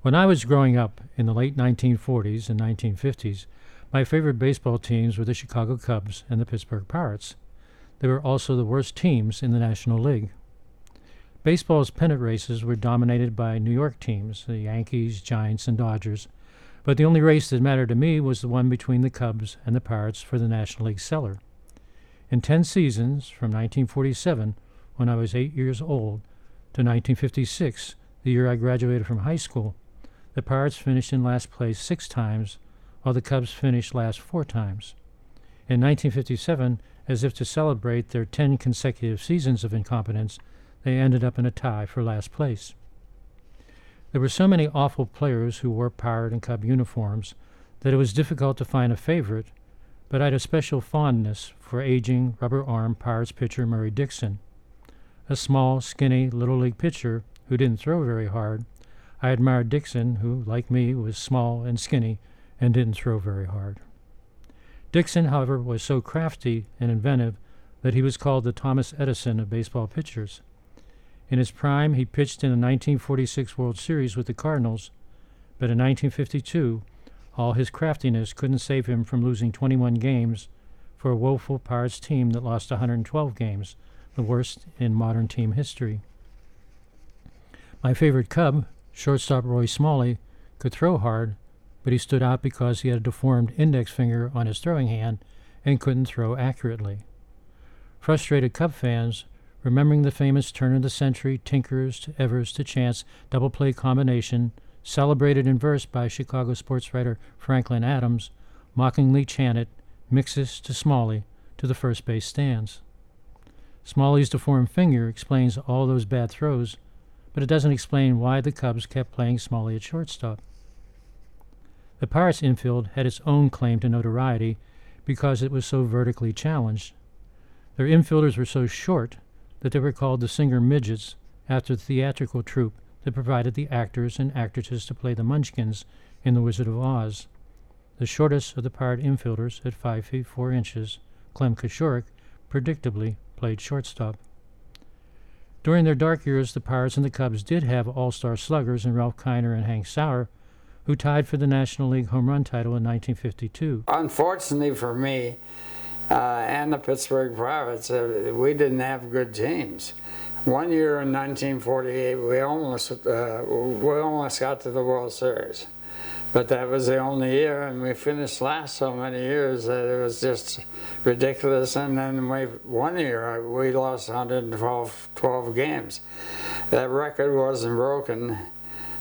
When I was growing up in the late 1940s and 1950s, my favorite baseball teams were the Chicago Cubs and the Pittsburgh Pirates. They were also the worst teams in the National League. Baseball's pennant races were dominated by New York teams, the Yankees, Giants, and Dodgers, but the only race that mattered to me was the one between the Cubs and the Pirates for the National League cellar. In 10 seasons, from 1947, when I was eight years old, to 1956, the year I graduated from high school, the Pirates finished in last place six times, while the Cubs finished last four times. In 1957, as if to celebrate their 10 consecutive seasons of incompetence, they ended up in a tie for last place. There were so many awful players who wore Pirate and Cub uniforms that it was difficult to find a favorite, but I had a special fondness for aging, rubber arm Pirates pitcher Murry Dickson. A small, skinny, little league pitcher who didn't throw very hard, I admired Dickson, who, like me, was small and skinny and didn't throw very hard. Dickson, however, was so crafty and inventive that he was called the Thomas Edison of baseball pitchers. In his prime, he pitched in the 1946 World Series with the Cardinals, but in 1952, all his craftiness couldn't save him from losing 21 games for a woeful Pirates team that lost 112 games, the worst in modern team history. My favorite Cub, shortstop Roy Smalley, could throw hard, but he stood out because he had a deformed index finger on his throwing hand and couldn't throw accurately. Frustrated Cub fans, remembering the famous turn of the century Tinkers to Evers to Chance double play combination, celebrated in verse by Chicago sports writer Franklin Adams, mockingly chanted Miksis to Smalley to the first base stands. Smalley's deformed finger explains all those bad throws, but it doesn't explain why the Cubs kept playing Smalley at shortstop. The Pirates infield had its own claim to notoriety because it was so vertically challenged. Their infielders were so short that they were called the Singer Midgets after the theatrical troupe that provided the actors and actresses to play the Munchkins in The Wizard of Oz. The shortest of the Pirate infielders, at 5 feet 4 inches, Clem Koshorek, predictably played shortstop. During their dark years, the Pirates and the Cubs did have all star sluggers in Ralph Kiner and Hank Sauer, who tied for the National League home run title in 1952. Unfortunately for me uh, and the Pittsburgh Pirates, uh, we didn't have good teams. One year in 1948, we almost uh, we almost got to the World Series, but that was the only year, and we finished last so many years that it was just ridiculous. And then we one year we lost 112 12 games. That record wasn't broken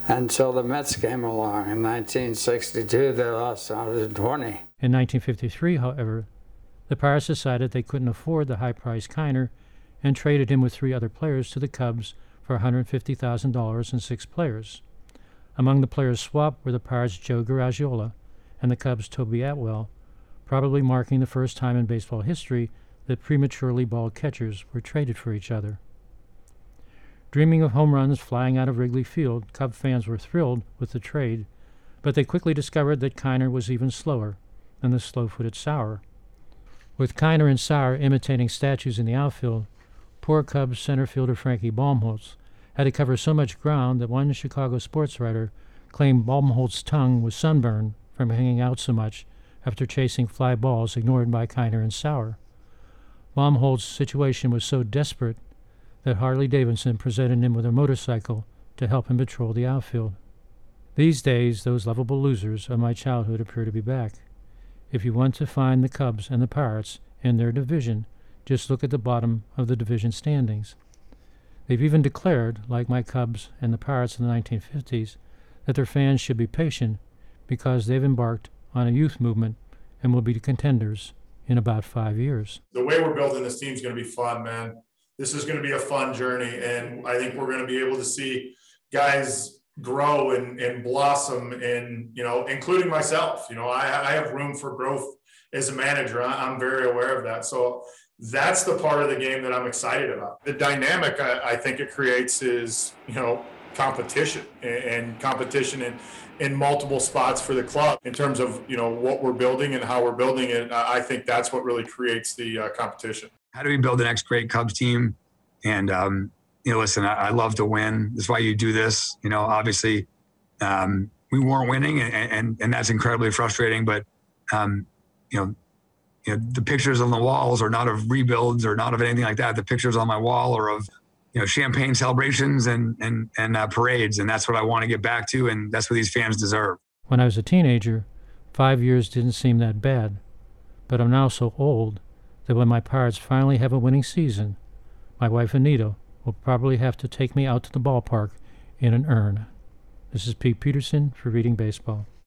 until the Mets came along in 1962. They lost 120. In 1953, however, the Pirates decided they couldn't afford the high priced Kiner and traded him with three other players to the Cubs for $150,000 and six players. Among the players swapped were the Pirates' Joe Garagiola and the Cubs' Toby Atwell, probably marking the first time in baseball history that prematurely bald catchers were traded for each other. Dreaming of home runs flying out of Wrigley Field, Cub fans were thrilled with the trade, but they quickly discovered that Kiner was even slower than the slow footed Sauer. With Kiner and Sauer imitating statues in the outfield, poor Cubs center fielder Frankie Baumholtz had to cover so much ground that one Chicago sports writer claimed Baumholtz's tongue was sunburned from hanging out so much after chasing fly balls ignored by Kiner and Sauer. Baumholtz's situation was so desperate that Harley Davidson presented him with a motorcycle to help him patrol the outfield. These days, those lovable losers of my childhood appear to be back. If you want to find the Cubs and the Pirates in their division, just look at the bottom of the division standings. They've even declared, like my Cubs and the Pirates in the 1950s, that their fans should be patient because they've embarked on a youth movement and will be the contenders in about five years. The way we're building this team is going to be fun, man this is going to be a fun journey. And I think we're going to be able to see guys grow and, and blossom and, you know, including myself, you know, I, I have room for growth as a manager. I'm very aware of that. So that's the part of the game that I'm excited about. The dynamic I, I think it creates is, you know, competition and, competition in, in multiple spots for the club in terms of, you know, what we're building and how we're building it. I think that's what really creates the uh, competition how do we build the next great Cubs team? And um, you know, listen, I, I, love to win. That's why you do this. You know, obviously, um, we weren't winning, and, and and that's incredibly frustrating. But um, you know, you know, the pictures on the walls are not of rebuilds or not of anything like that. The pictures on my wall are of you know champagne celebrations and and and uh, parades, and that's what I want to get back to, and that's what these fans deserve. When I was a teenager, five years didn't seem that bad. But I'm now so old that when my Pirates finally have a winning season, my wife Anita will probably have to take me out to the ballpark in an urn. This is Pete Peterson for Reading Baseball.